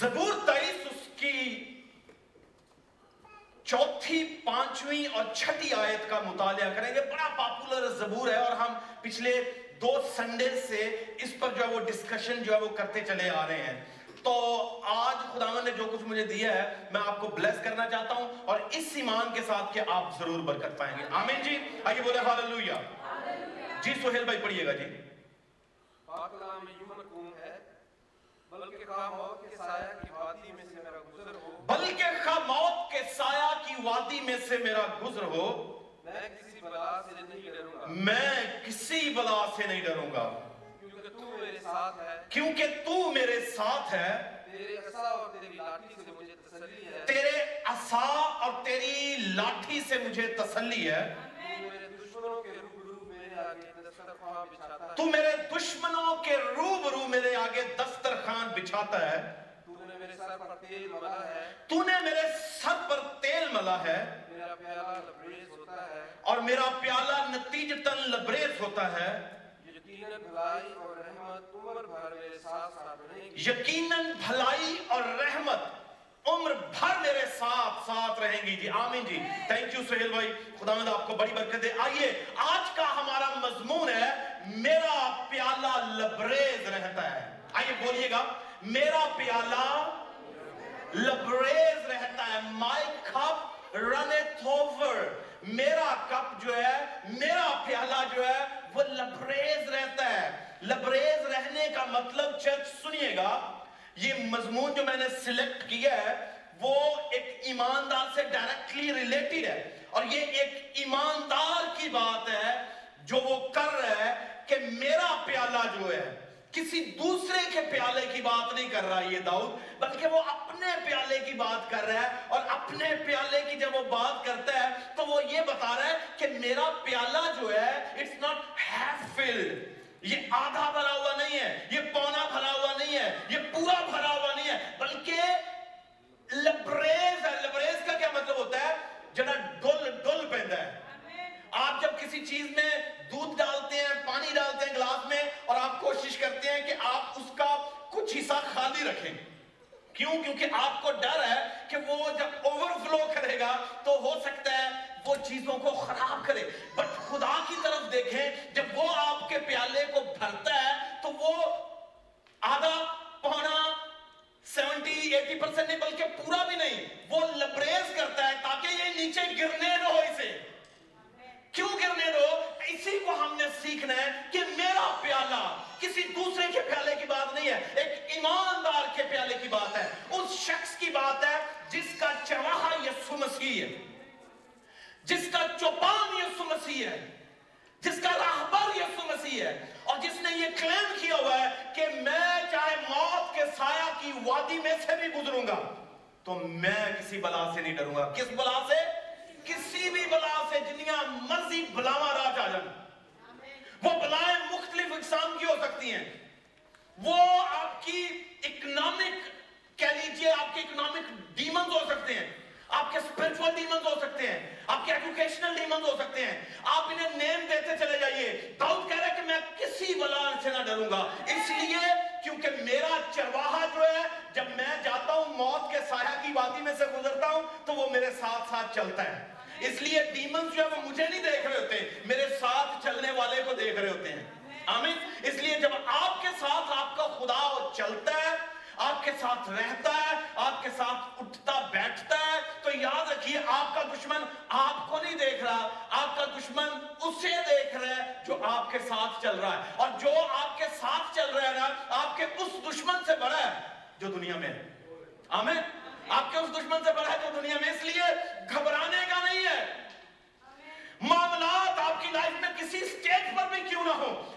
زبور تیئیس اس کی چوتھی، پانچویں اور چھٹی آیت کا مطالعہ کریں گے۔ بڑا پاپولر زبور ہے اور ہم پچھلے دو سنڈے سے اس پر جو ہے وہ ڈسکشن جو ہے وہ کرتے چلے آ رہے ہیں۔ تو آج خداون نے جو کچھ مجھے دیا ہے، میں آپ کو بلیس کرنا چاہتا ہوں اور اس ایمان کے ساتھ کہ آپ ضرور برکت پائیں گے۔ آمین جی۔ آئیے بولے ہاللویا جی سہیل بھائی پڑھیے گا جی پاک کلام میں یوں مکوم ہے بلکہ خواہ موت کے سایہ کی وادی میں سے میرا گزر ہو۔ بلکہ خواہ موت کے سایہ کی وادی میں سے میرا گزر ہو۔ میں کسی بلا سے نہیں ڈروں گا۔ میں کسی بلا سے نہیں ڈروں گا۔ کیونکہ تو میرے ساتھ ہے۔ کیونکہ تو میرے ساتھ ہے۔ تیرے عصا اور تیری لاٹھی سے مجھے تسلی ہے۔ تیرے عصا اور تیری لاٹھی سے مجھے تسلی ہے۔ تو میرے دشمنوں کے روبرو میرے آگے دسترخوان بچھاتا ہے تو میرے دشمنوں کے روبرو میرے آگے دسترخوان بچھاتا ہے۔ تو نے میرے سر پر تیل ملا ہے۔ اور میرا پیالہ نتیجتاً لبریز ہوتا ہے۔ یقیناً بھلائی اور رحمت عمر بھر میرے ساتھ ساتھ رہیں گی۔ جی آمین جی۔ تھینک یو سہیل بھائی۔ خدا مند آپ کو بڑی برکت دے۔ آئیے، آج کا ہمارا مضمون ہے، میرا پیالہ لبریز رہتا ہے۔ آئیے، بولیے گا۔ میرا پیالہ لبریز رہتا ہے۔ مائی کپ رنت اوور میرا کپ جو ہے، میرا پیالہ جو ہے، وہ لبریز رہتا ہے۔ لبریز رہنے کا مطلب چرچ سنیے گا۔ یہ مضمون جو میں نے سلیکٹ کیا ہے، وہ ایک ایماندار سے ڈائریکٹلی ریلیٹڈ ہے۔ اور یہ ایک ایماندار کی بات ہے جو وہ کر رہا ہے کہ میرا پیالہ جو ہے، کسی دوسرے کے پیالے کی بات نہیں کر رہا یہ داؤد، بلکہ وہ اپنے پیالے کی بات کر رہا ہے۔ اور اپنے پیالے کی جب وہ بات کرتا ہے، تو وہ یہ بتا رہا ہے کہ میرا پیالہ جو ہے اٹس ناٹ ہیف فلڈ یہ آدھا بھرا ہوا نہیں ہے، یہ پونا ہے پورا بھرا ہوا نہیں ہے، بلکہ لبریز ہے۔ لبریز کا کیا مطلب ہوتا ہے؟ جڑا ڈل ڈل پہندا ہے۔ آپ جب کسی چیز میں دودھ ڈالتے ہیں، پانی ڈالتے ہیں گلاس میں، اور آپ کوشش کرتے ہیں کہ آپ اس کا کچھ حصہ خالی رکھیں۔ کیوں؟ کیونکہ آپ کو ڈر ہے کہ وہ جب اوور فلو کرے گا تو ہو سکتا ہے وہ چیزوں کو خراب کرے۔ بٹ خدا کی طرف دیکھیں، جب وہ آپ کے پیالے کو بھرتا ہے تو وہ آدھا پونا سیونٹی ایٹی پرسنٹ نہیں بلکہ پورا بھی نہیں، وہ لبریز کرتا ہے تاکہ یہ نیچے گرنے نہ ہو اسے۔ کیوں گرنے دو اسی کو ہم نے سیکھنا ہے کہ میرا پیالہ کسی دوسرے کے پیالے کی بات نہیں ہے، ایک ایماندار کے پیالے کی بات ہے۔ اس شخص کی بات ہے جس کا چواہا یسو مسیح ہے، جس کا چوپان یسو مسیح ہے۔ جس کا راہبر یسو مسیح ہے اور جس نے یہ کلیم کیا ہوا ہے کہ میں چاہے موت کے سایہ کی وادی میں سے بھی گزروں گا تو میں کسی بلا سے نہیں ڈروں گا کس بلا سے کسی بھی بلا سے جنیا مرضی بلاوا راج آ جائیں وہ بلائیں مختلف اقسام کی ہو سکتی ہیں وہ آپ کی اکنامک کہہ لیجیے آپ کے اکنامک ڈیمنز ہو سکتے ہیں آپ کے اسپرچول ڈیمنز ہو سکتے ہیں، آپ کے ایڈوکیشنل ڈیمنز ہو سکتے ہیں۔ آپ انہیں نیم دیتے چلے جائیے۔ داؤد کہہ رہا ہے کہ میں کسی بلا سے نہ ڈروں گا۔ اس لیے کیونکہ میرا چرواہا جو ہے، جب میں جاتا ہوں موت کے سایہ کی وادی میں سے گزرتا ہوں، تو وہ میرے ساتھ ساتھ چلتا ہے۔ اس لیے ڈیمنز جو ہے وہ مجھے نہیں دیکھ رہے ہوتے، میرے ساتھ چلنے والے کو دیکھ رہے ہوتے ہیں۔ آمین۔ اس لیے جب آپ کے ساتھ آپ کا خدا چلتا ہے آپ کے ساتھ رہتا ہے آپ کے ساتھ اٹھتا بیٹھتا ہے تو یاد رکھیے آپ کا دشمن آپ کو نہیں دیکھ رہا آپ کا دشمن اسے دیکھ رہا ہے جو آپ کے ساتھ چل رہا ہے۔ اور جو آپ کے ساتھ چل رہا ہے نا آپ کے اس دشمن سے بڑا ہے جو دنیا میں ہے۔ آمین؟ آپ کے اس دشمن سے بڑا ہے جو دنیا میں اس لیے گھبرانے کا نہیں ہے۔ معاملات آپ کی لائف میں کسی سٹیج پر بھی کیوں نہ ہو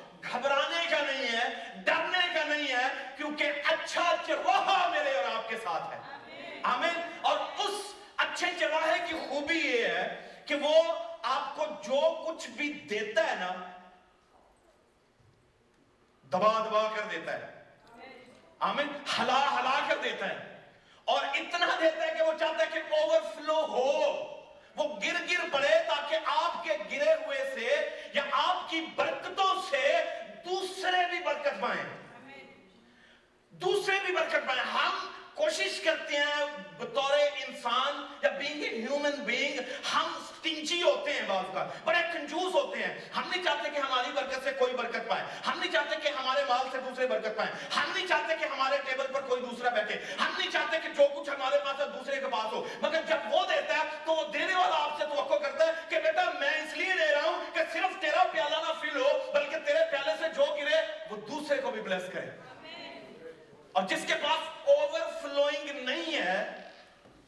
آمین. اور اس اچھے چرواہے کی خوبی یہ ہے کہ وہ آپ کو جو کچھ بھی دیتا ہے نا دبا دبا کر دیتا ہے۔ آمین. ہلا ہلا کر دیتا ہے۔ اور اتنا دیتا ہے کہ وہ چاہتا ہے کہ اوور فلو ہو۔ وہ گر گر پڑے تاکہ آپ کے گرے ہوئے سے یا آپ کی برکتوں سے دوسرے بھی برکت پائیں۔ دوسرے بھی برکت پائیں۔ ہم کوشش کرتے ہیں بطور انسان یا بینگ اے ہیومن بینگ ہم سٹنجی ہوتے ہیں بعض کا بڑے کنجوز ہوتے ہیں۔ ہم نہیں چاہتے کہ ہماری برکت سے کوئی برکت پائے۔ ہم نہیں چاہتے کہ ہمارے مال سے دوسرے برکت پائے۔ ہم نہیں چاہتے کہ ہمارے ٹیبل پر کوئی دوسرا بیٹھے۔ ہم نہیں چاہتے کہ جو کچھ ہمارے پاس ہے دوسرے کے پاس ہو۔ مگر جب وہ دیتا ہے تو وہ دینے والا آپ سے توقع کرتا ہے کہ بیٹا میں اس لیے دے رہا ہوں کہ صرف تیرا پیالہ نہ فل ہو، بلکہ تیرے پیالے سے جو گرے، وہ دوسرے کو بھی بلیس کرے۔ اور جس کے پاس اوور فلوئنگ نہیں ہے،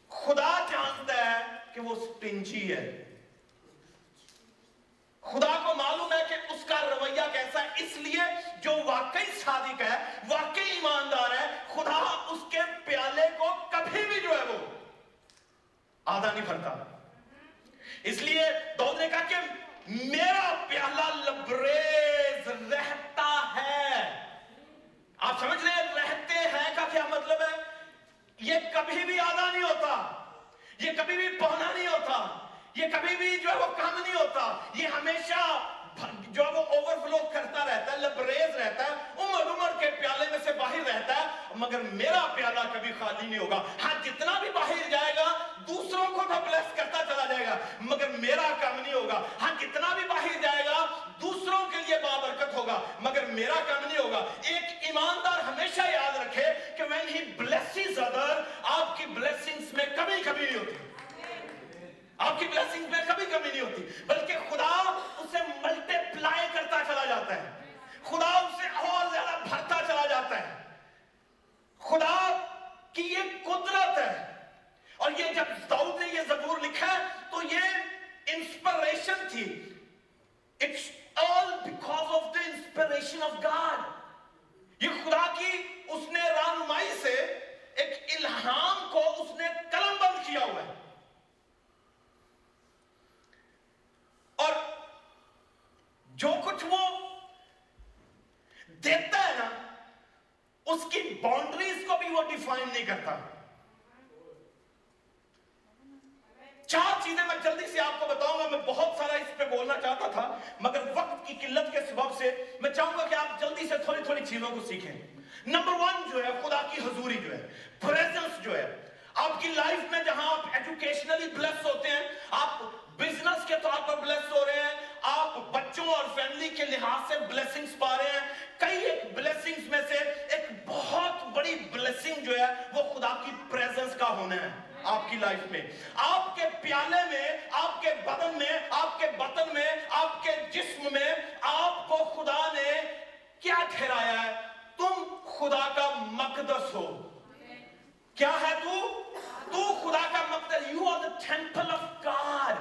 خدا جانتا ہے کہ وہ سٹنجی ہے۔ خدا کو معلوم ہے کہ اس کا رویہ کیسا ہے، اس لیے جو واقعی صادق ہے، واقعی ایماندار ہے، خدا اس کے پیالے کو کبھی بھی جو ہے وہ آدھا نہیں بھرتا۔ اس لیے دعوت نے کہا کہ میرا پیالہ لبریز رہتا ہے۔ آپ سمجھ رہے ہیں؟ رہتے ہیں کا کیا مطلب ہے؟ یہ کبھی بھی آدھا نہیں ہوتا۔ یہ کبھی بھی پہنا نہیں ہوتا۔ یہ کبھی بھی جو ہے وہ کم نہیں ہوتا۔ یہ ہمیشہ جو وہ اوور فلو کرتا رہتا ہے، لبریز رہتا ہے، عمر عمر کے پیالے میں سے باہر رہتا ہے، مگر میرا پیالہ کبھی خالی نہیں ہوگا۔ ہاں جتنا بھی باہر جائے گا، دوسروں کو تو بلیس کرتا چلا جائے گا، مگر میرا کم نہیں ہوگا۔ ہاں جتنا بھی باہر جائے گا، دوسروں کے لیے بابرکت ہوگا، مگر میرا کم نہیں ہوگا۔ ایک ایماندار ہمیشہ یاد رکھے کہ when he blesses other آپ کی blessings میں کبھی کبھی نہیں ہوتی۔ آپ کی بلیسنگ میں کبھی کمی نہیں ہوتی، بلکہ خدا اسے ملٹی پلائی کرتا چلا جاتا ہے۔ خدا کی پریزنس کا ہونا ہے، آپ کی لائف میں۔ آپ کے پیالے میں، آپ کے بدن میں، آپ کے بطن میں، آپ کے جسم میں آپ کو خدا نے کیا ٹھہرایا ہے؟ تم خدا کا مقدس ہو۔ کیا ہے تو؟ تو خدا کا مقدس you are the temple of God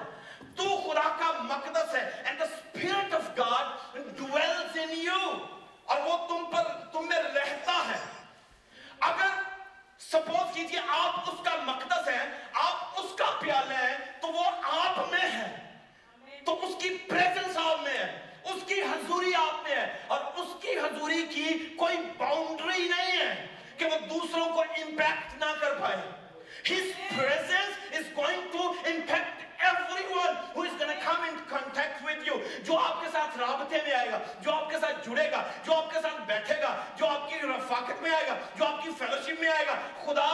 تو خدا کا مقدس ہے۔ And the spirit of God dwells in you اور وہ تم پر، تم میں رہتا ہے۔ اگر سپوز کیجیے آپ اس کا مقدس ہیں، آپ اس کا پیالہ ہیں، تو وہ آپ میں ہے۔ تو اس کی پریزنس آپ میں ہے، اس کی حضوری آپ میں ہے۔ اور اس کی حضوری کی کوئی باؤنڈری نہیں ہے کہ وہ دوسروں کو امپیکٹ نہ کر پائے۔ His presence is going to impact everyone who is going to come in contact with جو آپ کے ساتھ رابطے میں آئے گا، جو آپ کے ساتھ جڑے گا، جو آپ کے ساتھ بیٹھے گا، جو آپ کی رفاقت میں آئے گا، جو آپ کی فیلوشپ میں آئے گا، خدا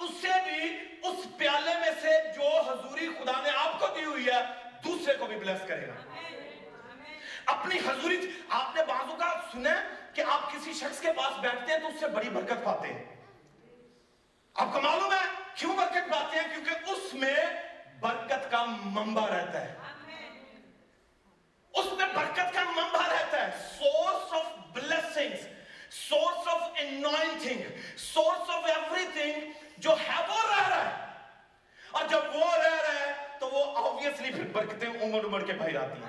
اسے بھی، اس پیالے میں سے جو حضوری خدا نے آپ کو دی ہوئی ہے، دوسرے کو بھی بلیس کرے گا۔ اپنی حضوری، آپ نے بعض کا سنا کہ آپ کسی شخص کے پاس بیٹھتے ہیں تو اس سے بڑی برکت پاتے ہیں۔ آپ کو معلوم ہے کیوں برکت پاتے ہیں؟ کیونکہ اس میں برکت کا منبع رہتا ہے۔ اس میں برکت کا منبع رہتا ہے۔ Source of blessings source of anointing source of everything جو ہے وہ رہ رہا ہے۔ اور جب وہ رہ رہا ہے تو وہ آبویسلی پھر برکتیں عمر عمر کے بھائی آتی ہیں۔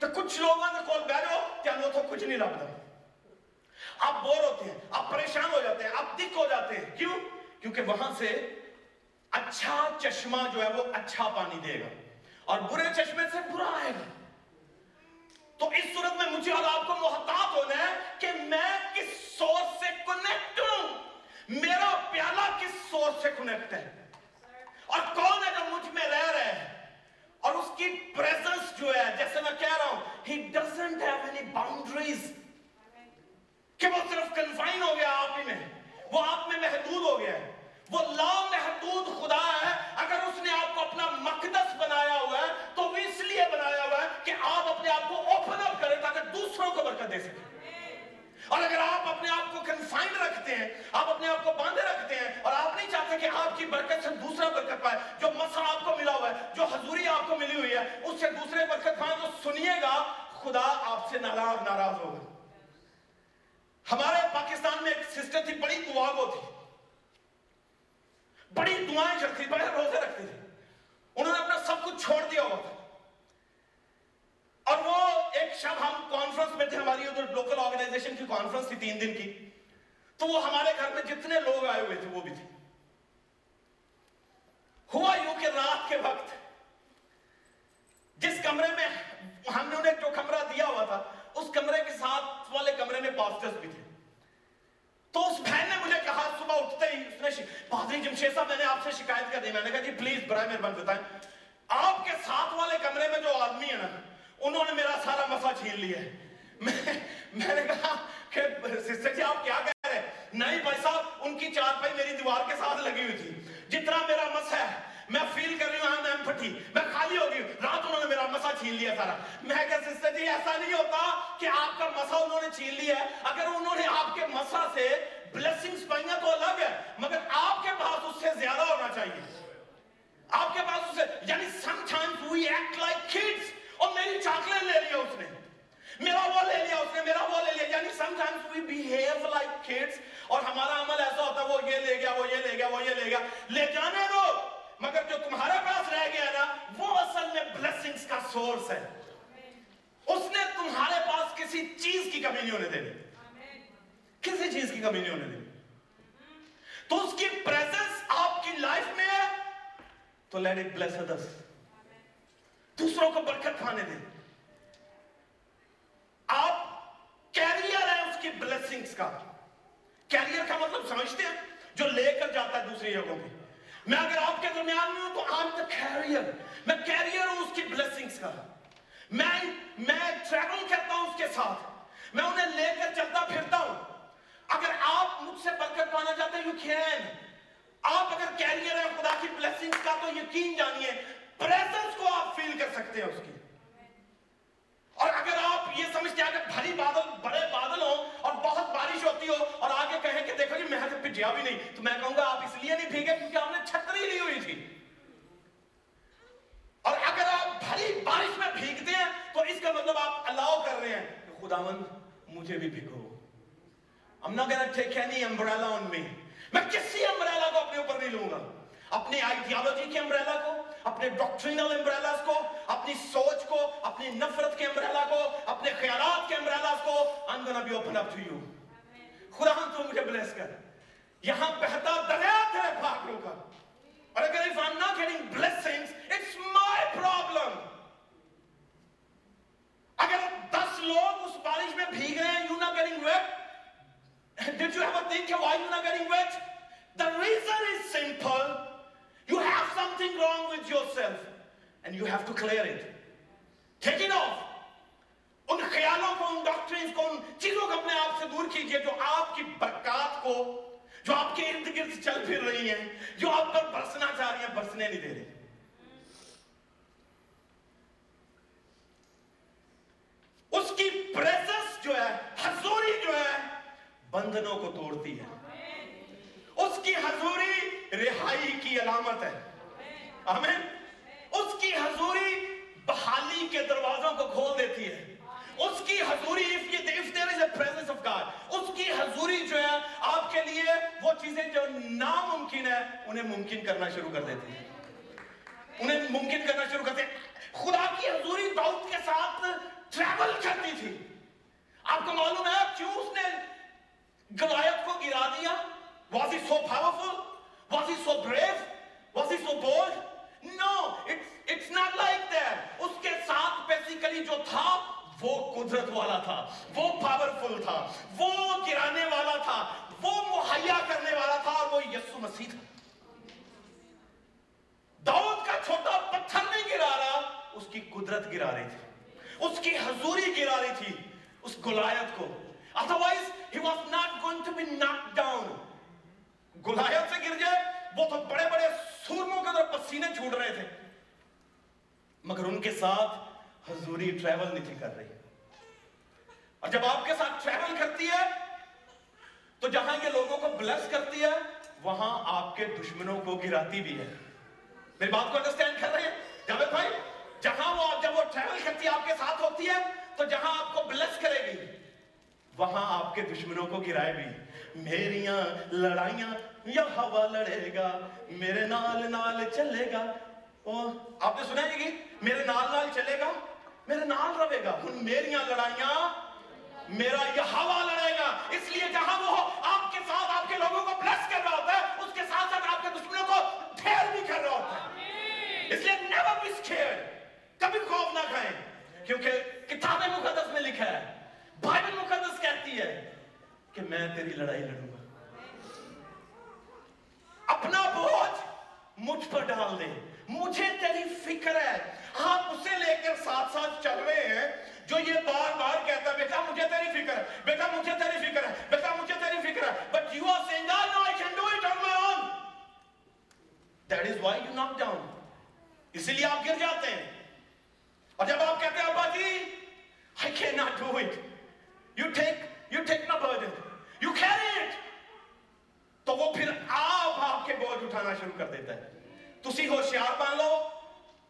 تو کچھ لوگوں نے کال بیرو کیا لو تو کچھ نہیں لگتا۔ آپ بور ہوتے ہیں، آپ پریشان ہو جاتے ہیں، آپ دکھ ہو جاتے ہیں۔ کیوں؟ کیونکہ وہاں سے اچھا چشمہ جو ہے وہ اچھا پانی دے گا اور برے چشمے سے برا آئے گا تو اس صورت میں مجھے اور آپ کو محتاط ہونا ہے کہ میں کس سورس سے کنیکٹ ہوں؟ میرا پیالہ کس سورس سے کنیکٹ ہے؟ اور کون ہے جو مجھ میں رہ رہے ہیں اور اس کی پریزنس جو ہے، جیسے میں کہہ رہا ہوں he doesn't have any boundaries کہ وہ صرف کنفائن ہو گیا آپ ہی میں، وہ آپ میں محدود ہو گیا ہے۔ وہ لامحدود خدا ہے۔ اگر اس نے آپ کو اپنا مقدس بنایا ہوا ہے، تو وہ اس لیے بنایا ہوا ہے کہ آپ اپنے آپ کو اوپن اپ کریں تاکہ دوسروں کو برکت دے سکیں۔ اور اگر آپ اپنے آپ کو کنفائن رکھتے ہیں، آپ اپنے آپ کو باندھے رکھتے ہیں، اور آپ نہیں چاہتے کہ آپ کی برکت سے دوسرا برکت پائے، جو مسا آپ کو ملا ہوا ہے، جو حضوری آپ کو ملی ہوئی ہے، اس سے دوسرے برکت پائے تو سنیے گا، خدا آپ سے ناراض ناراض ہوگا ہمارے پاکستان میں ایک سسٹر تھی، بڑی گواگو تھی۔ بڑی دعائیں کرتی بڑے روزے رکھتے تھے انہوں نے اپنا سب کچھ چھوڑ دیا ہوا تھا۔ اور وہ ایک شب ہم کانفرنس میں تھے، ہماری ادھر لوکل آرگنائزیشن کی کانفرنس تھی تین دن کی۔ تو وہ ہمارے گھر میں جتنے لوگ آئے ہوئے تھے، وہ بھی تھے۔ ہوا یوں کہ رات کے وقت جس کمرے میں ہم نے انہیں جو کمرہ دیا ہوا تھا، اس کمرے کے ساتھ والے کمرے میں پاسٹرز بھی تھے۔ تو اس بہن نے مجھے کہا، صبح اٹھتے ہی اس نے پادری جمشید جی، صاحب، میں نے آپ سے شکایت کر دی۔ میں نے کہا جی پلیز برائے مہربان بتائیں۔ آپ کے ساتھ والے کمرے میں جو آدمی ہیں نا، انہوں نے میرا سارا مسا چھین لیا ہے۔ میں نے کہا کہ سسٹر جی آپ کیا کہہ رہے ہیں؟ نہیں بھائی صاحب، ان کی چار پائی میری دیوار کے ساتھ لگی ہوئی تھی۔ جتنا میرا مسئلہ ہے میں فیل کر رہی ہوں ہاں, میں پھٹی میں خالی ہو گئی. رات انہوں نے میرا مسا چھین لیا سارا. میں کہا سسٹر جی ایسا نہیں ہوتا کہ آپ کا مسا انہوں نے چھین لیا ہے. اگر انہوں نے آپ کے مسا سے بلیسنگز پائیں تو الگ ہے، مگر آپ کے پاس اس سے زیادہ ہونا چاہیے. آپ کے پاس اسے یعنی sometimes we act like kids اور میری چاکلیٹ لے لیا اس نے. میرا وہ لے لیا اس نے، میرا وہ لے لیا. یعنی some times we behave like kids اور ہمارا عمل ایسا ہوتا ہے، وہ یہ لے گیا، وہ یہ لے گیا، وہ یہ لے گیا. لے جانے دو. مگر جو تمہارے پاس رہ گیا نا، وہ اصل میں بلیسنگز کا سورس ہے۔ اس نے تمہارے پاس کسی چیز کی کمی نہیں ہونے دینی۔ کسی چیز کی کمی نہیں ہونے دینی۔ تو اس کی پریزنس آپ کی لائف میں ہے، تو لیٹ اٹ بلیس ادرس دوسروں کو برکت کھانے دیں آپ کیریئر ہے اس کی بلیسنگز کا۔ کیریئر کا مطلب سمجھتے ہیں، جو لے کر جاتا ہے دوسری جگہوں پہ۔ میں اگر آپ کے درمیان میں ہوں تو آپ کا کیریئر میں کیریئر ہوں، اس کی بلیسنگز کا۔ میں میں ٹریول کرتا ہوں اس کے ساتھ۔ میں انہیں لے کر چلتا پھرتا ہوں۔ اگر آپ مجھ سے برکت پانا چاہتے ہیں یو کین آپ اگر کیریئر ہے خدا کی بلیسنگز کا، تو یقین جانیے پریزنس کو آپ فیل کر سکتے ہیں اس کی۔ اور اگر آپ یہ سمجھتے ہیں اگر بھری بادل، بڑے بادل ہوں اور بہت بارش ہوتی ہو اور آگے کہیں کہ دیکھو جی میں تو بھجیا بھی نہیں، تو میں کہوں گا آپ اس لیے نہیں بھیگے کیونکہ آپ نے چھتری لی ہوئی تھی۔ اور اگر آپ بھری بارش میں بھیگتے ہیں تو اس کا مطلب آپ الاؤ کر رہے ہیں کہ خدا مند مجھے بھی بھیگو۔ I'm not gonna take any umbrella on me میں کسی امبریلا کو اپنے اوپر نہیں لوں گا۔ اپنی آئیڈیالوجی کے امبریلا کو اپنے ڈاکٹرینل امبریلاز کو اپنی سوچ کو اپنی نفرت کے امبریلا کو اپنے خیالات کے امبریلاز کو I'm gonna be open up to you. خدا ہم تو مجھے بلیس کر۔ یہاں بہتا دریات ہے پاکلوں کا۔ اور اگر if I'm not getting blessings it's my problem. اگر دس لوگ اس بارش میں بھیگ رہے ہیں you're not getting wet did you ever think why you're not getting wet? The reason is simple. something wrong with yourself and you have to clear it. Take it off. ان خیالوں کو ان doctors کو ان چیزوں کو اپنے آپ سے دور کیجیے جو آپ کی برکات کو جو آپ کے ارد گرد چل پھر رہی ہیں جو آپ پر برسنا چاہ رہی ہیں برسنے نہیں دے رہی اس کی پریسس جو ہے حضوری جو ہے بندھنوں کو توڑتی ہے اس کی حضوری رہائی کی علامت ہے آمین. اس کی حضوری بحالی کے دروازوں کو کھول دیتی ہے. اس کی حضوری if you, if there is a presence of God. اس کی حضوری جو ہے آپ کے لیے وہ چیزیں جو ناممکن ہے انہیں ممکن کرنا شروع کر دیتی ہے انہیں ممکن کرنا شروع کرتے ہیں. خدا کی حضوری داؤد کے ساتھ ٹریول کرتی تھی. آپ کو معلوم ہے کیوں اس نے گلایت کو گرا دیا؟ Was he so powerful was he so brave نال نال چلے گا۔ آپ نے سنے گی جی؟ میرے نال نال چلے گا۔ میرے نال روے گا۔ ہن میریاں لڑائیاں میرا یہ ہوا لڑے گا۔ اس لیے جہاں وہ آپ کے ساتھ آپ کے لوگوں کو بلس کر رہا ہوتا ہے اس کے ساتھ ساتھ آپ کے دشمنوں کو ٹھہر بھی کر رہا ہوتا ہے۔ اس لیے نیور بی سکیئرڈ کبھی خوف نہ کھائیں۔ کیونکہ کتاب مقدس میں لکھا ہے بائبل مقدس کہتی ہے کہ میں تیری لڑائی لڑوں گا۔ اپنا بوجھ مجھ پر ڈال دے۔ مجھے تیری فکر ہے۔ آپ اسے لے کر ساتھ ساتھ چل رہے ہیں۔ جو یہ بار بار کہتا ہے، بیٹا، مجھے تیری فکر ہے۔ بیٹا، مجھے تیری فکر ہے۔ بیٹا، مجھے تیری فکر ہے۔ But you are saying I no I can do it on my own. That is why you knock down. اسی لیے آپ گر جاتے ہیں۔ اور جب آپ کہتے ہیں، ابا جی I cannot do it. You take you take my burden. You carry it. تو وہ پھر آپ آپ کے بوجھ اٹھانا شروع کر دیتا ہے۔ تسی ہوشیار بن لو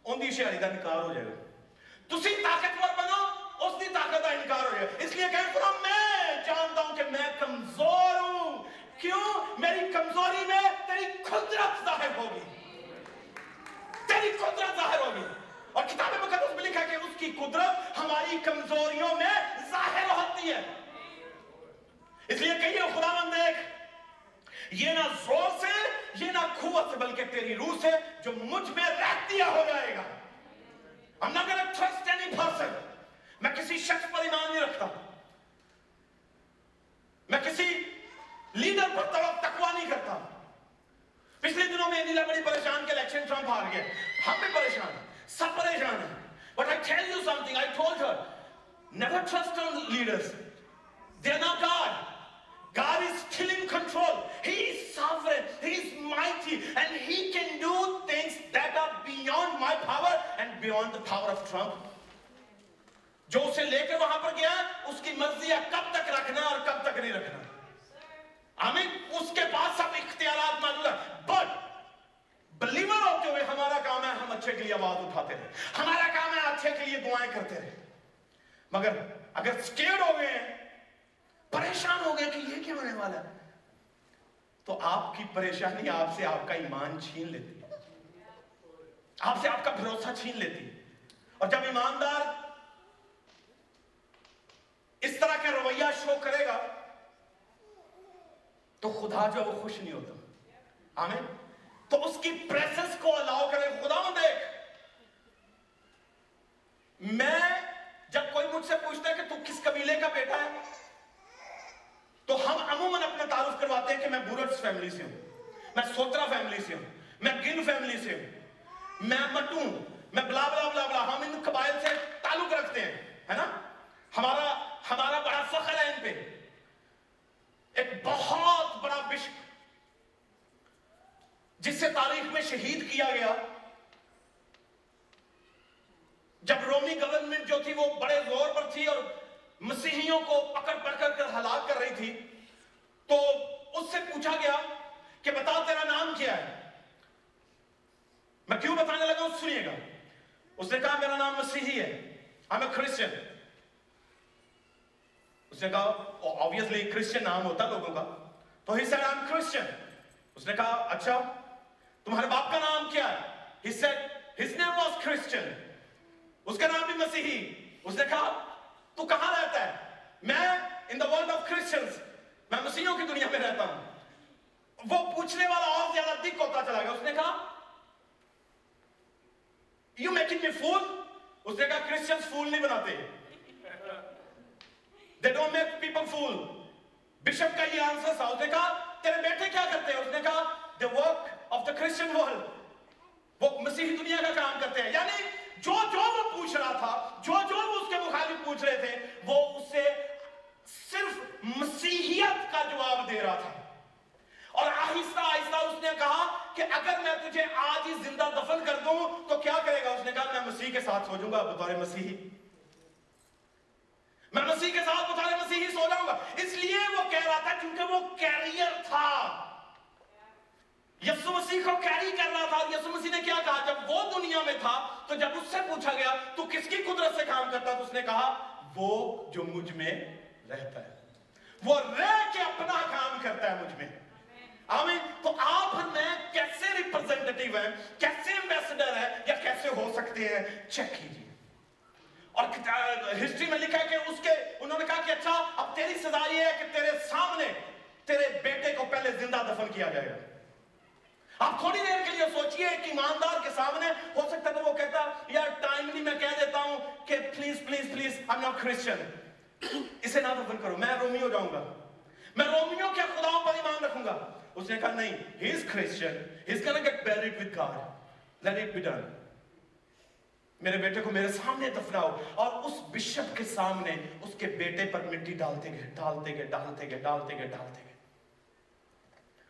ان دی ہوشیاری دا انکار ہو جائے گا۔ تسی طاقتور بنو، اس دی طاقت دا انکار ہو جائے گا۔ اس لیے کہیں خدا، میں جانتا ہوں کہ میں کمزور ہوں۔ کیوں؟ میری کمزوری میں تیری قدرت ظاہر ہوگی۔ تیری قدرت ظاہر ہوگی۔ اور کتاب مقدس میں لکھا کہ اس کی قدرت ہماری کمزوریوں میں ظاہر ہوتی ہے۔ اس لیے کہیے خدا مند دیکھ یہ نہ زور سے، یہ نہ قوت سے، بلکہ تیری روح سے جو مجھ میں رہ دیا ہو جائے گا۔ ہم نہ کریں trust any person. میں کسی شخص پر ایمان نہیں رکھتا۔ میں کسی لیڈر پر طرف تقوی نہیں کرتا۔ پچھلے دنوں میں نیلا بڑی پریشان کے الیکشن ٹرمپ ہار گئے۔ ہم بھی پریشان ہیں، سب پریشان ہیں۔ But I tell you something I told her never trust on leaders. They are not God. God is still in control. He is sovereign. He is mighty. And He can do things that are beyond my power and beyond the power of Trump. جو اسے لے کے وہاں پر گیا اس کی مرضی ہے کب تک رکھنا اور کب تک نہیں رکھنا آمین اس کے پاس سب اختیارات معلوم ہے بٹ بلیور ہوتے ہوئے ہمارا کام ہے ہم اچھے کے لیے آواز اٹھاتے رہے ہمارا کام ہے اچھے کے لیے دعائیں کرتے رہے مگر اگر سکیڈ ہو گئے ہیں پریشان ہو گئے کہ یہ کیا ہونے والا ہے؟ تو آپ کی پریشانی آپ سے آپ کا ایمان چھین لیتی ہے۔ آپ سے آپ کا بھروسہ چھین لیتی ہے۔ اور جب ایماندار اس طرح کا رویہ شو کرے گا، تو خدا جو وہ خوش نہیں ہوتا۔ آمین۔ تو اس کی پریسز کو الاؤ کرے۔ خدا دیکھ۔ میں جب کوئی مجھ سے پوچھتا ہے کہ تو کس قبیلے کا بیٹا ہے تو ہم عموماً اپنا تعارف کرواتے ہیں کہ میں بورٹس فیملی سے ہوں، میں سوترا فیملی سے ہوں، میں گن فیملی سے ہوں، میں مٹوں، میں بلا بلا بلا بلا، ہم ان قبائل سے تعلق رکھتے ہیں، ہے نا؟ ہمارا ہمارا بڑا فخر ہے ان پہ۔ ایک بہت بڑا بشک جس سے تاریخ میں شہید کیا گیا۔ جب رومی گورنمنٹ جو تھی وہ بڑے زور پر تھی اور مسیحیوں کو پکڑ پکڑ کر ہلاک کر رہی تھی۔ تو اس سے پوچھا گیا کہ بتا تیرا نام کیا ہے؟ میں کیوں بتانے لگا؟ ہوں سنیے گا۔ اس نے کہا، میرا نام مسیحی ہے۔ I'm a Christian. اس نے کہا oh, obviously Christian نام ہوتا لوگوں کا۔ تو he said I'm Christian. اس نے کہا اچھا تمہارے باپ کا نام کیا ہے؟ He said his name was Christian. اس کا نام بھی مسیحی۔ اس نے کہا تو کہاں رہتا ہے؟ میں in the world of Christians میں مسیحوں کی دنیا میں رہتا ہوں۔ وہ پوچھنے والا اور زیادہ دکھ ہوتا چلا گیا۔ اس نے کہا یو میکنگ می فول اس نے کہا کرسچنز فول نہیں بناتے۔ They don't make people fool bishop کا یہ آنسر تھا۔ اس نے کہا، تیرے بیٹے کیا کرتے ہیں? اس نے کہا the work of the Christian world وہ مسیحی دنیا کا کام کرتے ہیں۔ یعنی جو جو وہ پوچھ رہا تھا، جو جو وہ اس کے مخالف پوچھ رہے تھے، وہ اسے صرف مسیحیت کا جواب دے رہا تھا۔ اور آہستہ آہستہ اس نے کہا کہ اگر میں تجھے آج ہی زندہ دفن کر دوں، تو کیا کرے گا؟ اس نے کہا، میں مسیح کے ساتھ سو جوں گا، بطور مسیحی۔ میں مسیح کے ساتھ، بطور مسیحی سو جاؤں گا۔ اس لیے وہ کہہ رہا تھا، کیونکہ وہ کیریئر تھا۔ یسو مسیح کو کیری کر رہا تھا یسو مسیح نے کیا کہا؟ جب وہ دنیا میں تھا، تو جب اس سے پوچھا گیا، تو کس کی قدرت سے کام کرتا؟ تو اس نے کہا، وہ جو مجھ میں رہتا ہے۔ وہ رہ کے اپنا کام کرتا ہے مجھ میں۔ آمین۔ تو آپ میں کیسے ریپرزنٹیٹیو ہیں؟ کیسے ایمبیسڈر ہیں؟ یا کیسے ہو سکتے ہیں؟ چیک کیجیے۔ اور ہسٹری میں لکھا ہے کہ اس کے، انہوں نے کہا کہ اچھا اب تیری سزا یہ ہے کہ تیرے سامنے تیرے بیٹے کو پہلے زندہ دفن کیا جائے گا۔ آپ تھوڑی دیر کے لیے سوچئے ایک ایماندار کے سامنے، ہو سکتا ہے وہ کہتا یار ٹائملی میں کہہ دیتا ہوں کہ please please please I'm not Christian. اسے نہ دفن کرو، میں رومی ہو جاؤں گا۔ میں رومیوں کے خداؤں پر ایمان رکھوں گا۔ اس نے کہا، نہیں، he is Christian. He's gonna get buried with God. Let it be done. میرے بیٹے کو میرے سامنے دفناؤ اور اس بشپ کے سامنے اس کے بیٹے پر مٹی ڈالتے گئے ڈالتے گئے ڈالتے گئے ڈالتے گئے ڈالتے گئے۔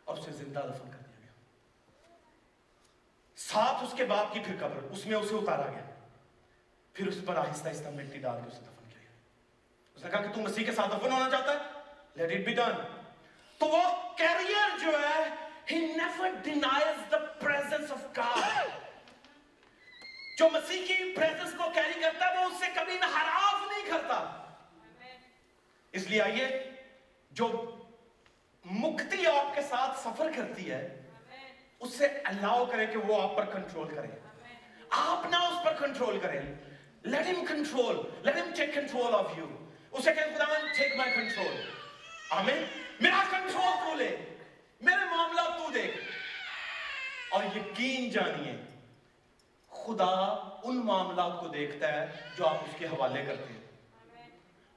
اور اسے زندہ دفن کر ساتھ اس کے باپ کی پھر قبر، اس میں اسے اتارا گیا۔ پھر اس پر آہستہ آہستہ مٹی ڈال کے اسے دفن کیا۔ گیا اس نے کہا کہ تم مسیح کے ساتھ دفن ہونا چاہتا ہے؟ لیٹ اٹ بی ڈن تو وہ کیریئر جو ہے، he never denies the presence of God. جو مسیح کی پریزنس کو کیری کرتا ہے، وہ اس سے کبھی انحراف نہیں کرتا۔ اس لیے آئیے، جو مکتی آپ کے ساتھ سفر کرتی ہے اس سے الاؤ کرے کہ وہ آپ پر کنٹرول کرے۔ آپ نہ اس پر کنٹرول کریں۔ Let him control. Let him take control of you. اسے کہیں خدا take my control. آمین۔ میرا کنٹرول تو لے۔ میرے معاملات تو دیکھ۔ اور یقین جانیے، خدا ان معاملات کو دیکھتا ہے جو آپ اس کے حوالے کرتے ہیں۔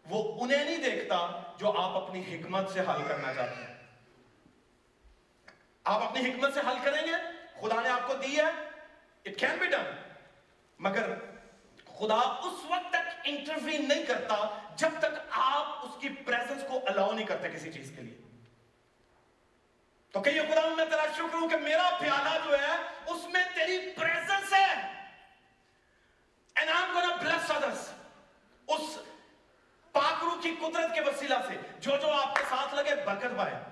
وہ انہیں نہیں دیکھتا جو آپ اپنی حکمت سے حل کرنا چاہتے ہیں۔ آپ اپنی حکمت سے حل کریں گے؟ خدا نے آپ کو دی ہے۔ اٹ کین بی ڈن مگر خدا اس وقت تک انٹروین نہیں کرتا جب تک آپ اس کی پریزنس کو الاؤ نہیں کرتے کسی چیز کے لیے۔ تو کہیے خدا، میں تیرا شکر ہوں کہ میرا پیالہ جو ہے، اس میں تیری پریزنس ہے۔ And I'm gonna bless others. اس پاکرو کی قدرت کے وسیلہ سے جو جو آپ کے ساتھ لگے، برکت پائے۔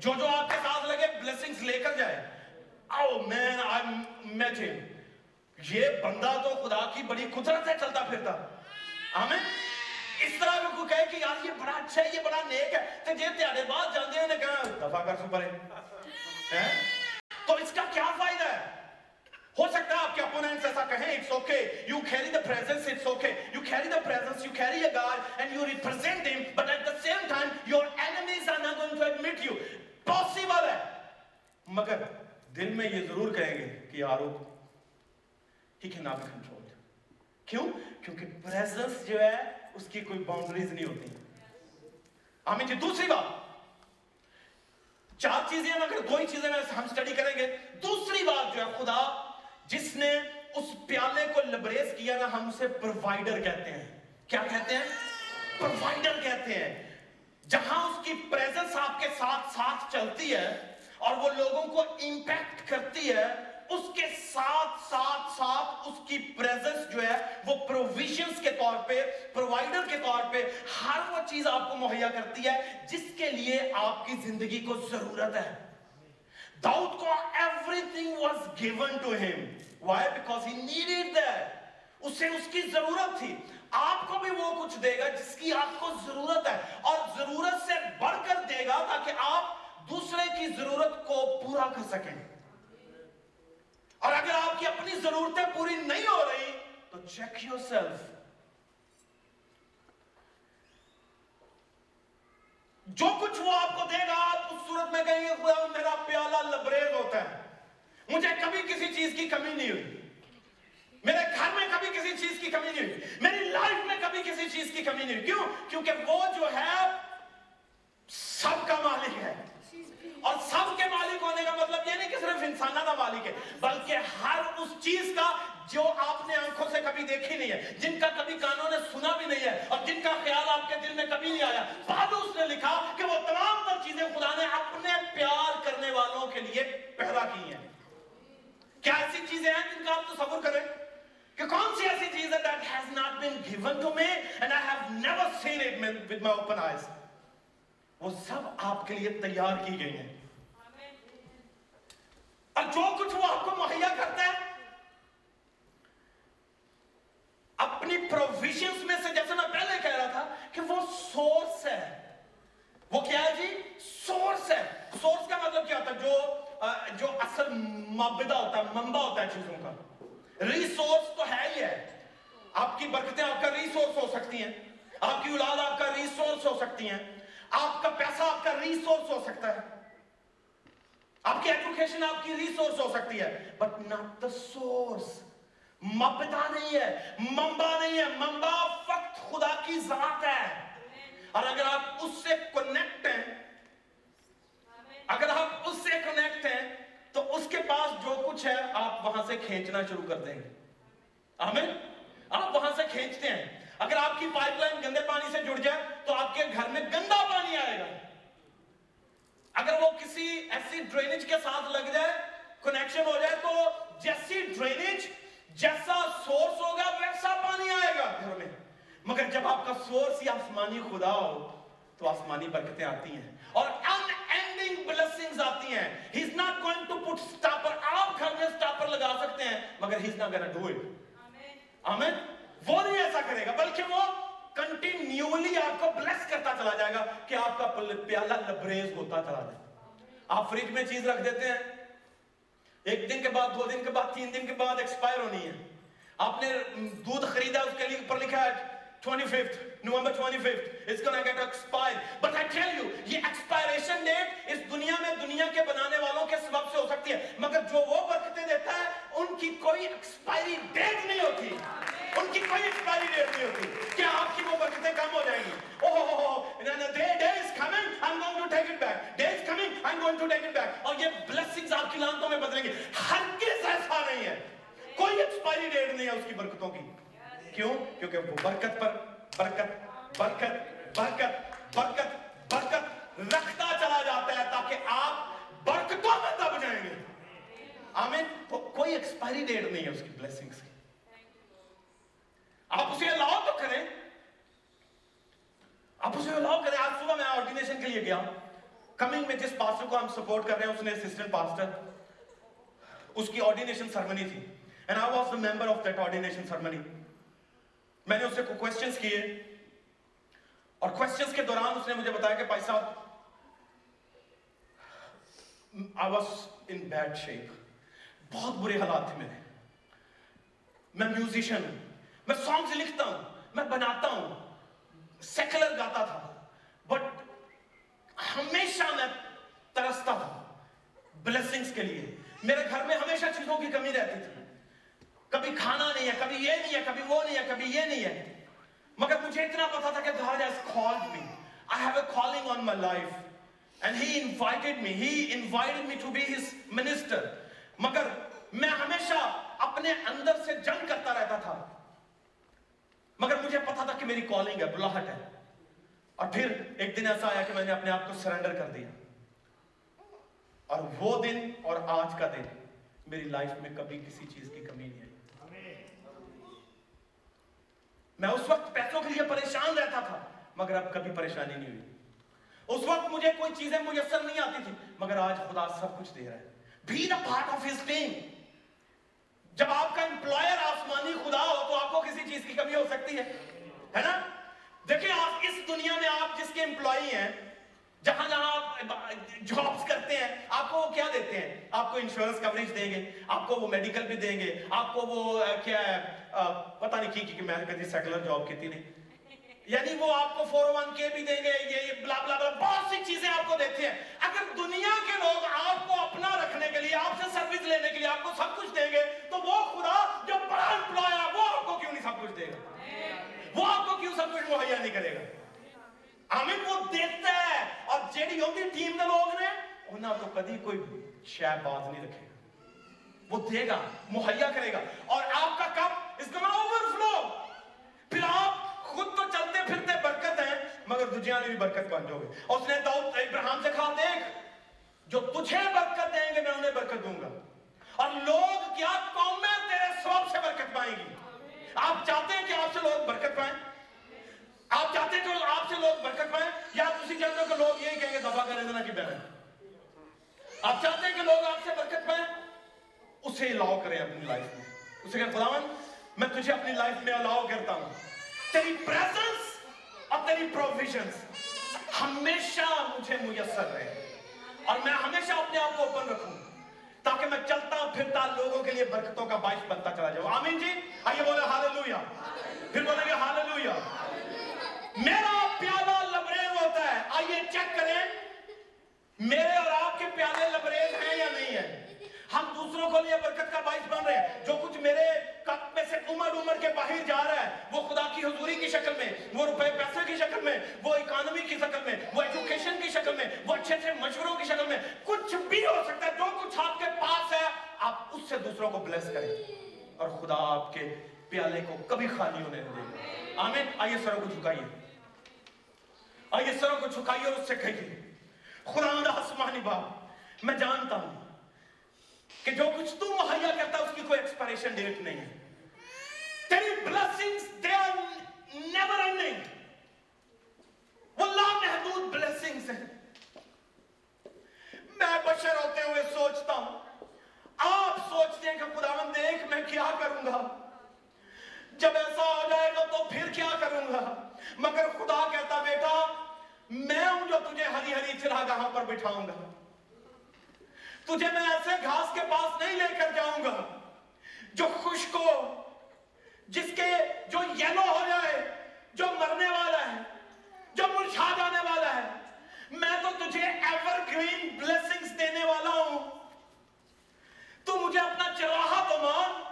جو جو آپ کے ساتھ لگے بلیسنگز لے کر جائے۔ او مین آئی met him یہ بندہ تو خدا کی بڑی قدرت ہے چلتا پھرتا۔ آمین۔ اس طرح میں کوئی کہے کہ یار یہ بڑا اچھا ہے یہ بڑا نیک ہے تو جے تیارے بعد جاندے ہیں نے کہا دفع کر سو پرے۔ تو اس کا کیا فائدہ ہے؟ ہو سکتا ہے آپ کے اپوننٹس ایسا کہیں it's okay you carry the presence it's okay you carry the presence you carry a God and you represent him but at the same time your enemies are not going to admit you possible ہے مگر دل میں یہ ضرور کہیں گے کہ یارو he can not be control کیوں کیونکہ پریزنس جو ہے اس کی کوئی باؤنڈریز نہیں ہوتی آمین جی دوسری بات چار چیزیں مگر دو ہی چیزیں ہم سٹڈی کریں گے دوسری بات جو ہے خدا جس نے اس پیالے کو لبریز کیا نا، ہم اسے پروائیڈر کہتے ہیں۔ کیا کہتے ہیں؟ پروائیڈر کہتے ہیں۔ جہاں اس کی پریزنس آپ کے ساتھ ساتھ چلتی ہے اور وہ لوگوں کو امپیکٹ کرتی ہے، اس کے ساتھ ساتھ ساتھ اس کی پریزنس جو ہے، وہ پروویژنز کے طور پہ پرووائڈر کے طور پہ ہر وہ چیز آپ کو مہیا کرتی ہے، جس کے لیے آپ کی زندگی کو ضرورت ہے۔ داؤد کو everything was given to him. Why? Because he needed that. اسے اس کی ضرورت تھی آپ کو بھی وہ کچھ دے گا جس کی آپ کو ضرورت ہے اور ضرورت سے بڑھ کر دے گا تاکہ آپ دوسرے کی ضرورت کو پورا کر سکیں اور اگر آپ کی اپنی ضرورتیں پوری نہیں ہو رہی تو چیک یور سیلف جو کچھ وہ آپ کو دے گا آپ اس صورت میں کہیں گے خدا میرا پیالہ لبریز ہوتا ہے۔ مجھے کبھی کسی چیز کی کمی نہیں ہوئی۔ میرے گھر میں کبھی کسی چیز کی کمی نہیں ہوئی۔ میری لائف میں کبھی کسی چیز کی کمی نہیں ہوئی۔ کیوں؟ کیونکہ وہ جو ہے سب کا مالک ہے۔ اور سب کے مالک ہونے کا مطلب یہ نہیں کہ صرف انسانہ کا مالک ہے، بلکہ ہر اس چیز کا جو آپ نے آنکھوں سے کبھی دیکھی نہیں ہے، جن کا کبھی کانوں نے سنا بھی نہیں ہے، اور جن کا خیال آپ کے دل میں کبھی نہیں آیا، بعد اس نے لکھا کہ وہ تمام تر چیزیں خدا نے اپنے پیار کرنے والوں کے لیے پیدا کی ہیں۔ کیا ایسی چیزیں ہیں جن کا آپ تصور کریں؟ کہ کون سی ایسی چیز ہے that has not been given to me and I have never seen it with my open eyes وہ سب آپ کے لیے تیار کی گئی ہیں۔ اور جو کچھ وہ آپ کو مہیا کرتا ہے، اپنی پروویشنز میں سے، جیسے میں پہلے کہہ رہا تھا کہ وہ سورس ہے۔ وہ کیا ہے جی؟ سورس ہے۔ سورس کا مطلب کیا ہوتا ہے؟ جو جو اصل مبدا ہوتا ہے، منبع ہوتا ہے چیزوں کا۔ ریسورس تو ہے ہی ہے۔ آپ کی برکتیں آپ کا ریسورس ہو سکتی ہیں۔ آپ کی اولاد آپ کا ریسورس ہو سکتی ہیں۔ آپ کا پیسہ آپ کا ریسورس ہو سکتا ہے۔ آپ کی ایجوکیشن آپ کی ریسورس ہو سکتی ہے بٹ ناٹ دا سورس مبدا نہیں ہے ممبا نہیں ہے. ممبا فقط خدا کی ذات ہے. اور اگر آپ اس سے کنیکٹ ہیں، اگر آپ اس سے کنیکٹ ہیں، تو اس کے پاس جو کچھ ہے، آپ وہاں سے کھینچنا شروع کر دیں گے. آمین؟ آپ وہاں سے کھینچتے ہیں. اگر آپ کی پائپ لائن گندے پانی سے جڑ جائے، تو آپ کے گھر میں گندا پانی آئے گا. اگر وہ کسی ایسی ڈرینج کے ساتھ لگ جائے کنیکشن ہو جائے تو جیسی ڈرینج جیسا سورس ہوگا ویسا پانی آئے گا گھر میں۔ مگر جب آپ کا سورس ہی آسمانی خدا ہو تو آسمانی برکتیں آتی ہیں۔ اور ان اینڈنگ بلسنگز آتی ہیں۔ He is not going to put stopper آپ گھر میں سٹاپر لگا سکتے ہیں مگر he is not gonna do it آمین۔ وہ نہیں ایسا کرے گا بلکہ وہ کنٹینیولی آپ کو بلیس کرتا چلا جائے گا کہ آپ کا پیالہ لبریز ہوتا چلا جائے۔ گا آپ فریج میں چیز رکھ دیتے ہیں۔ ایک دن کے بعد، دو دن کے بعد، تین دن کے بعد ایکسپائر ہونی ہے۔ آپ نے دودھ خریدا، اس کے لیے اوپر لکھا ہے 25th November 25th it's gonna get expired. But I tell you یہ expiration date اس دنیا میں دنیا کے بنانے والوں کے سبب سے ہو سکتی ہے۔ مگر جو وہ برکتیں دیتا ہے، ان کی کوئی expiry date نہیں ہوتی۔ ان کی کوئی اختیاری نہیں ہوتی ہوتی کیا آپ کی وہ وقتیں کم ہو جائیں گی اور یہ بلیسنگز آپ کی لانتوں میں بدلیں گے ہرگز ایسا نہیں ہے کوئی ایکسپائری ڈیٹ نہیں ہے اس کی برکتوں کی کیوں کیونکہ وہ برکت پر برکت برکت برکت برکت برکت رکھتا چلا جاتا ہے تاکہ آپ برکتوں میں دب جائیں گے. آمین. کوئی ایکسپائری ڈیٹ نہیں ہے اس کی بلیسنگز کی. آپ اسے الاؤ تو کریں۔ آپ اسے الاؤ کریں۔ آج صبح میں آرڈینیشن کے لیے گیا۔ کمنگ میں جس پاسٹر کو ہم سپورٹ کر رہے ہیں، اس نے اسسٹنٹ پاسٹر اس کی آرڈینیشن سرمنی تھی۔ And I was the member of that ordination ceremony میں نے اس سے questions کیے۔ اور questions کے دوران اس نے مجھے بتایا کہ پائی صاحب، I was in bad shape بہت برے حالات تھے میرے۔ میں میوزیشین ہوں۔ میں سانگز لکھتا ہوں، میں بناتا ہوں۔ سیکلر گاتا تھا بٹ ہمیشہ میں ترستا تھا بلسنگز کے لیے۔ میرے گھر میں ہمیشہ چیزوں کی کمی رہتی تھی۔ کبھی کھانا نہیں ہے، کبھی یہ نہیں ہے، کبھی وہ نہیں ہے، کبھی یہ نہیں ہے۔ مگر مجھے اتنا پتا تھا کہ God has called me. I have a calling on my life. And he invited me. He invited me to be his minister. مگر میں ہمیشہ اپنے اندر سے جنگ کرتا رہتا تھا۔ مگر مجھے پتا تھا کہ میری کالنگ ہے بلاحٹ ہے۔ اور پھر ایک دن ایسا آیا کہ میں نے اپنے آپ کو سرنڈر کر دیا۔ اور وہ دن اور آج کا دن میری لائف میں کبھی کسی چیز کی کمی نہیں آئی۔ میں اس وقت پیسوں کے لیے پریشان رہتا تھا، مگر اب کبھی پریشانی نہیں ہوئی۔ اس وقت مجھے کوئی چیزیں میسر نہیں آتی تھی مگر آج خدا سب کچھ دے رہا ہے۔ بھی the part of his team جب آپ کا امپلائر آسمانی خدا ہو تو آپ کو کسی چیز کی کمی ہو سکتی ہے ہے نا؟ دیکھیں آپ اس دنیا میں آپ جس کے امپلائی ہیں، جہاں جہاں آپ جابس کرتے ہیں، آپ کو وہ کیا دیتے ہیں؟ آپ کو انشورنس کوریج دیں گے، آپ کو وہ میڈیکل بھی دیں گے، آپ کو وہ، کیا ہے پتہ نہیں کی کہ میں نے کبھی سیکولر جاب کی تھی نہیں۔ یعنی وہ آپ کو فور ون کے بھی دیں گے، یہ بلا بلا بلا بہت سی چیزیں آپ کو دیتے ہیں۔ اگر دنیا کے لوگ آپ کو اپنا رکھنے کے لیے، آپ سے سروس لینے کے لیے آپ کو سب کچھ دیں گے، تو وہ خدا جو بڑا امپلائی ہے، وہ آپ کو کیوں نہیں سب کچھ دے گا؟ وہ آپ کو کیوں سب کچھ مہیا نہیں کرے گا؟ ہمیں وہ دیتا ہے۔ اور جیڑی ہوں گی ٹیم دے لوگ نے، انہاں تو کدی کوئی شے باز نہیں رکھے گا۔ وہ دے گا، مہیا کرے گا۔ اور آپ کا کپ اس کا اوور فلو پھر آپ خود تو چلتے پھرتے برکت ہے، مگر دجیاں نے بھی برکت بن جاؤ گے۔ اس نے داؤد ابراہم سے کہا، دیکھ، جو تجھے برکت دیں گے، میں انہیں برکت دوں گا۔ اور لوگ کیا قومیں تیرے سبب سے برکت پائیں گی؟ آپ چاہتے ہیں کہ آپ سے لوگ برکت پائیں؟ آپ چاہتے ہیں کہ آپ سے لوگ برکت پائیں؟ یا آپ اسی چاہتے ہیں کہ لوگ یہی کہیں گے، دفاع کر دینا کی بہن آپ چاہتے ہیں کہ لوگ آپ سے برکت پائیں؟ اسے الاؤ کریں اپنی لائف میں۔ اسے کہ خداوند، میں تجھے اپنی لائف میں الاؤ کرتا ہوں۔ تیری پریزنس اور تیری پروویژنس ہمیشہ مجھے میسر رہے اور میں ہمیشہ اپنے آپ کو اوپن رکھوں تاکہ میں چلتا پھرتا لوگوں کے لیے برکتوں کا باعث بنتا چلا جاؤں آمین جی آئیے بولے ہاللویا پھر بولیں گے ہاللویا میرا پیالہ لبریز ہوتا ہے آئیے چیک کریں میرے اور آپ کے پیالے لبریز ہیں یا نہیں ہیں ہم دوسروں کو لیے برکت کا باعث بن رہے ہیں۔ جو کچھ میرے کپ میں سے عمر عمر کے باہر جا رہا ہے، وہ خدا کی حضوری کی شکل میں، وہ روپے پیسے کی شکل میں، وہ اکانومی کی شکل میں، وہ ایجوکیشن کی شکل میں، وہ اچھے اچھے مشوروں کی شکل میں، کچھ بھی ہو سکتا ہے، جو کچھ آپ کے پاس ہے، آپ اس سے دوسروں کو بلیس کریں۔ اور خدا آپ کے پیالے کو کبھی خالی ہونے نہیں دے گا۔ آمین۔ آئیے سروں کو جھکائیے۔ آئیے سروں کو جھکائیے اور اس سے کہیے، خدا آسمانی باپ میں جانتا ہوں کہ جو کچھ تو مہیا کرتا اس کی کوئی ایکسپائریشن ڈیٹ نہیں ہے۔ تیری blessings they are never ending وہ لا محدود بلیسنگز ہیں۔ میں بشر ہوتے ہوئے سوچتا ہوں، آپ سوچتے ہیں کہ خداون دیکھ میں کیا کروں گا؟ جب ایسا ہو جائے گا تو پھر کیا کروں گا؟ مگر خدا کہتا بیٹا، میں ہوں جو تجھے ہری ہری چراگاہوں پر بٹھاؤں گا۔ تجھے میں ایسے گھاس کے پاس نہیں لے کر جاؤں گا جو خشک ہو، جس کے جو یلو ہو جائے، جو مرنے والا ہے، جو مرچھا جانے والا ہے۔ میں تو تجھے ایور گرین بلیسنگز دینے والا ہوں۔ تو مجھے اپنا چراہا تو مان۔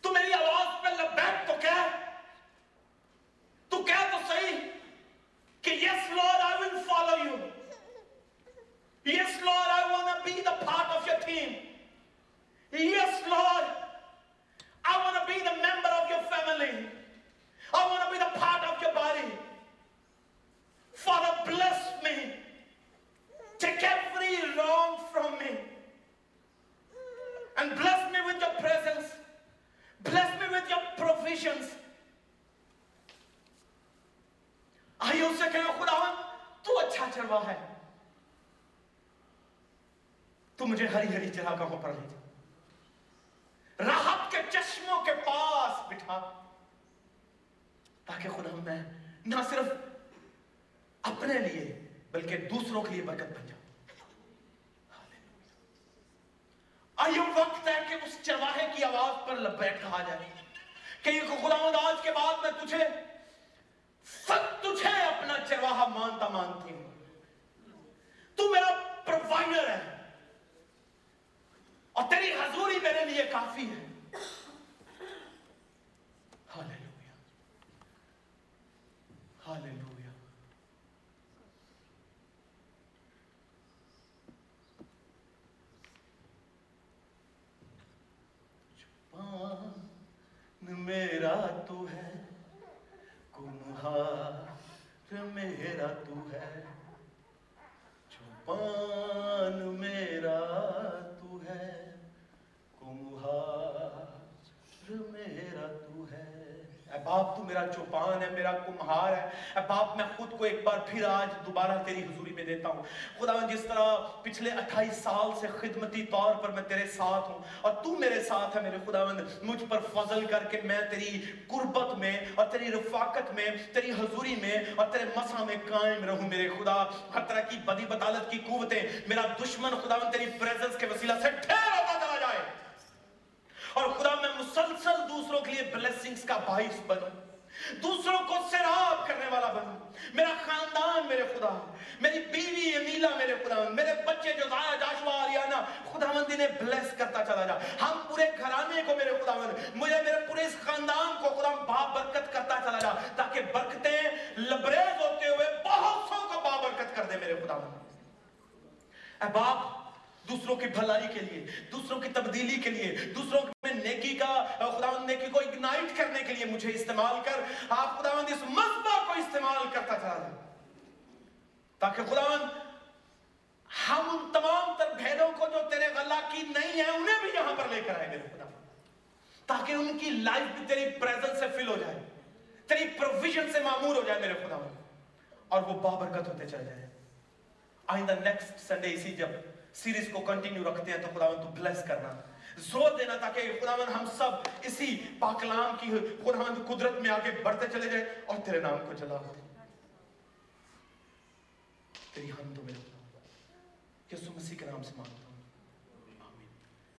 تو میری آواز پہ لبیک تو کہہ۔ تو کہہ تو صحیح کہ yes Lord I will follow you Yes, Lord, I want to be the part of your team. Yes, Lord, I want to be the member of your family. I want to be the part of your body. Father, bless me. Take every wrong from me. And bless me with your presence. Bless me with your provisions. آئیے اسے کہو خداون تو اچھا چروا ہے تو مجھے ہری ہری چراگاہوں پر لے جا راحت کے چشموں کے پاس بٹھا تاکہ خدا میں نہ صرف اپنے لیے بلکہ دوسروں کے لیے برکت بن جاؤں آئیے وقت ہے کہ اس چرواہے کی آواز پر لبیک کہا جائے کہ یہ خدا آج کے بعد میں تجھے سب تجھے اپنا چرواہا مانتا مانتی ہوں تو میرا پرووائڈر ہے اور تیری حضوری میرے لیے کافی ہے ہاللویا ہاللویا چھپان میرا تو ہے۔ کمہار میرا تو ہے۔ چھپان میرا باپ تو میرا چوپان ہے، میرا کمہار ہے۔ اے باپ، میں خود کو ایک بار پھر آج دوبارہ تیری حضوری میں دیتا ہوں۔ خدا جس طرح پچھلے اٹھائیس سال سے خدمتی طور پر میں تیرے ساتھ ہوں اور تو میرے ساتھ ہے میرے خداوند، مجھ پر فضل کر کے میں تیری قربت میں اور تیری رفاقت میں، تیری حضوری میں اور تیرے مسا میں قائم رہوں میرے خدا۔ ہر طرح کی بدی بطالت کی قوتیں میرا دشمن خداوند تیری پریزنس کے وسیلہ سے ٹھیر ہوتا چلا جائے۔ اور خدا مسلسل دوسروں کے لیے بلیسنگز کا باعث بنوں. دوسروں کو سیراب کرنے والا بنوں. میرا خاندان میرے خدا، میری بیوی امیلا میرے خدا، میرے بچے جو زایا جاشوا آریانا خدا مند انہیں بلیس کرتا چلا جا. ہم پورے گھرانے کو میرے خدا مند مجھے میرے پورے اس خاندان کو خدا با برکت کرتا چلا جا، تاکہ برکتیں لبریز ہوتے ہوئے بہت سو کو با برکت کر دے میرے خدا مند اے باپ، دوسروں کی بھلائی کے لیے، دوسروں کی تبدیلی کے لیے، دوسروں میں نیکی کا خداوند نیکی کو اگنائٹ کرنے کے لیے مجھے استعمال کر۔ آپ خداوند اس مذبح کو استعمال کرتا تھا تاکہ خداوند ہم ان تمام تر بھیدوں کو جو تیرے غلہ کی نہیں ہیں انہیں بھی یہاں پر لے کر آئے میرے خدا تاکہ ان کی لائف بھی تیری پریزنس سے فل ہو جائے، تیری پروویژن سے معمور ہو جائے میرے خدا اور وہ بابرکت ہوتے چلے جائے آئندہ نیکسٹ سنڈے اسی جب سیریز کو کنٹینیو رکھتے ہیں تو خدا تو بلیس کرنا۔ زور دینا تاکہ خداوند ہم سب اسی پاکلام کی خداوند قدرت میں آگے بڑھتے چلے جائیں اور تیرے نام کو جلا ہو۔ تیری حمد و یسو مسیح کے نام سے مانگتے